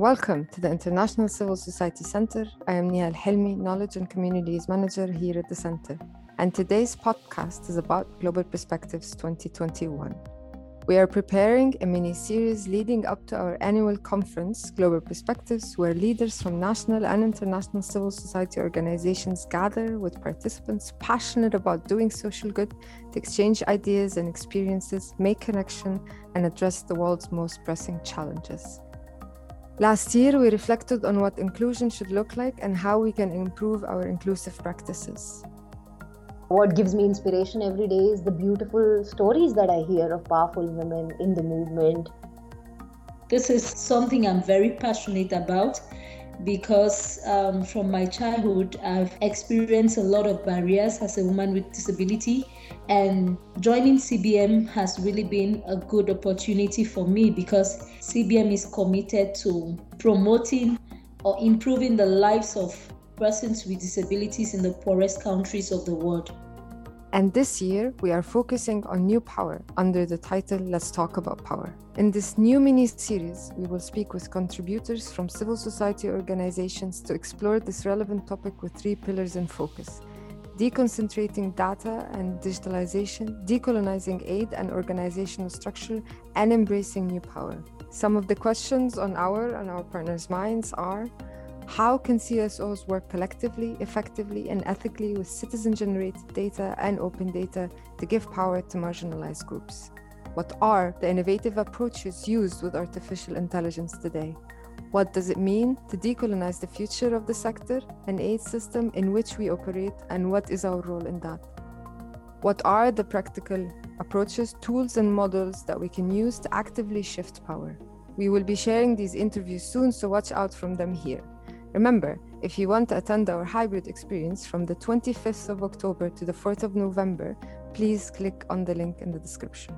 Welcome to the International Civil Society Center. I am Nihal Helmi, Knowledge and Communities Manager here at the Center. And today's podcast is about Global Perspectives 2021. We are preparing a mini series leading up to our annual conference, Global Perspectives, where leaders from national and international civil society organizations gather with participants passionate about doing social good to exchange ideas and experiences, make connection, and address the world's most pressing challenges. Last year, we reflected on what inclusion should look like and how we can improve our inclusive practices. What gives me inspiration every day is the beautiful stories that I hear of powerful women in the movement. This is something I'm very passionate about because um, from my childhood, I've experienced a lot of barriers as a woman with disability. And joining CBM has really been a good opportunity for me because CBM is committed to promoting or improving the lives of persons with disabilities in the poorest countries of the world. And this year, we are focusing on new power under the title Let's Talk About Power. In this new mini series, we will speak with contributors from civil society organizations to explore this relevant topic with three pillars in focus deconcentrating data and digitalization, decolonizing aid and organizational structure, and embracing new power. Some of the questions on our and our partners' minds are how can CSOs work collectively, effectively, and ethically with citizen generated data and open data to give power to marginalized groups? What are the innovative approaches used with artificial intelligence today? What does it mean to decolonize the future of the sector and aid system in which we operate, and what is our role in that? What are the practical approaches, tools, and models that we can use to actively shift power? We will be sharing these interviews soon, so watch out from them here. Remember, if you want to attend our hybrid experience from the 25th of October to the 4th of November, please click on the link in the description.